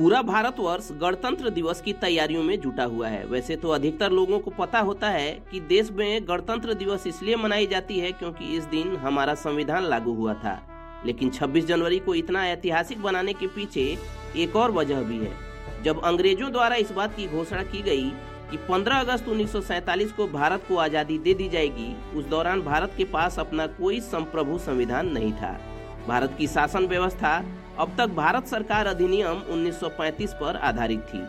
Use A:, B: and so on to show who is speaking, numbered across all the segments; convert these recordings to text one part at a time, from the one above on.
A: पूरा भारतवर्ष गणतंत्र दिवस की तैयारियों में जुटा हुआ है। वैसे तो अधिकतर लोगों को पता होता है कि देश में गणतंत्र दिवस इसलिए मनाई जाती है क्योंकि इस दिन हमारा संविधान लागू हुआ था। लेकिन 26 जनवरी को इतना ऐतिहासिक बनाने के पीछे एक और वजह भी है। जब अंग्रेज़ों द्वारा इस बात की घोषणा की गई कि 15 अगस्त 1947 को भारत को आज़ादी दे दी जाएगी, उस दौरान भारत के पास अपना कोई संप्रभु संविधान नहीं था। भारत की शासन व्यवस्था अब तक भारत सरकार अधिनियम 1935 पर आधारित थी।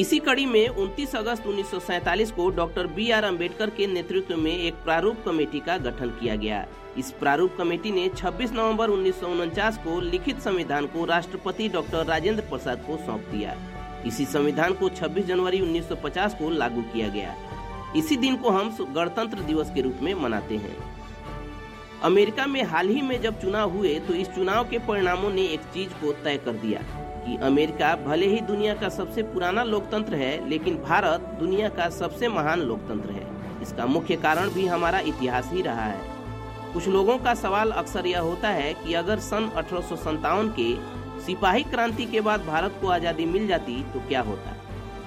A: इसी कड़ी में 29 अगस्त 1947 को डॉक्टर बी आर अंबेडकर के नेतृत्व में एक प्रारूप कमेटी का गठन किया गया। इस प्रारूप कमेटी ने 26 नवंबर उन्नीस सौ उनचास को लिखित संविधान को राष्ट्रपति डॉक्टर राजेंद्र प्रसाद को सौंप दिया। इसी संविधान को 26 जनवरी 1950 को लागू किया गया। इसी दिन को हम गणतंत्र दिवस के रूप में मनाते हैं। अमेरिका में हाल ही में जब चुनाव हुए तो इस चुनाव के परिणामों ने एक चीज़ को तय कर दिया, कि अमेरिका भले ही दुनिया का सबसे पुराना लोकतंत्र है, लेकिन भारत दुनिया का सबसे महान लोकतंत्र है। इसका मुख्य कारण भी हमारा इतिहास ही रहा है। कुछ लोगों का सवाल अक्सर यह होता है कि अगर सन अठारह सौ सत्तावन के सिपाही क्रांति के बाद भारत को आज़ादी मिल जाती तो क्या होता?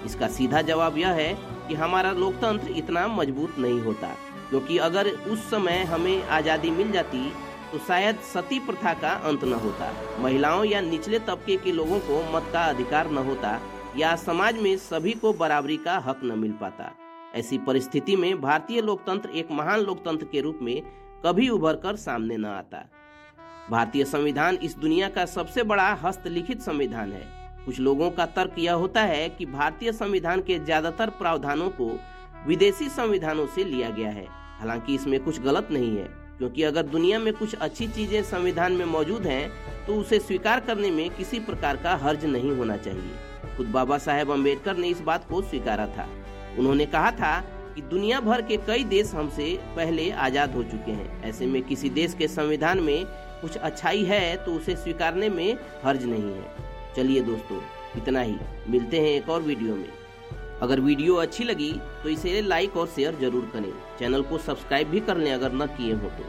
A: इसका सीधा जवाब यह है कि हमारा लोकतंत्र इतना मज़बूत नहीं होता, क्योंकि अगर उस समय हमें आज़ादी मिल जाती तो शायद सती प्रथा का अंत न होता। महिलाओं या निचले तबके के लोगों को मत का अधिकार न होता, या समाज में सभी को बराबरी का हक न मिल पाता। ऐसी परिस्थिति में भारतीय लोकतंत्र एक महान लोकतंत्र के रूप में कभी उभर कर सामने न आता। भारतीय संविधान इस दुनिया का सबसे बड़ा हस्तलिखित संविधान है। कुछ लोगों का तर्क यह होता है कि भारतीय संविधान के ज़्यादातर प्रावधानों को विदेशी संविधानों से लिया गया है। हालाँकि इसमें कुछ गलत नहीं है, क्योंकि अगर दुनिया में कुछ अच्छी चीज़ें संविधान में मौजूद हैं तो उसे स्वीकार करने में किसी प्रकार का हर्ज नहीं होना चाहिए। खुद बाबा साहेब अंबेडकर ने इस बात को स्वीकारा था। उन्होंने कहा था कि दुनिया भर के कई देश हमसे पहले आज़ाद हो चुके हैं। ऐसे में किसी देश के संविधान में कुछ अच्छाई है तो उसे स्वीकारने में हर्ज नहीं है। चलिए दोस्तों, इतना ही। मिलते हैं एक और वीडियो में। अगर वीडियो अच्छी लगी तो इसे लाइक और शेयर ज़रूर करें। चैनल को सब्सक्राइब भी कर लें अगर न किए हो तो।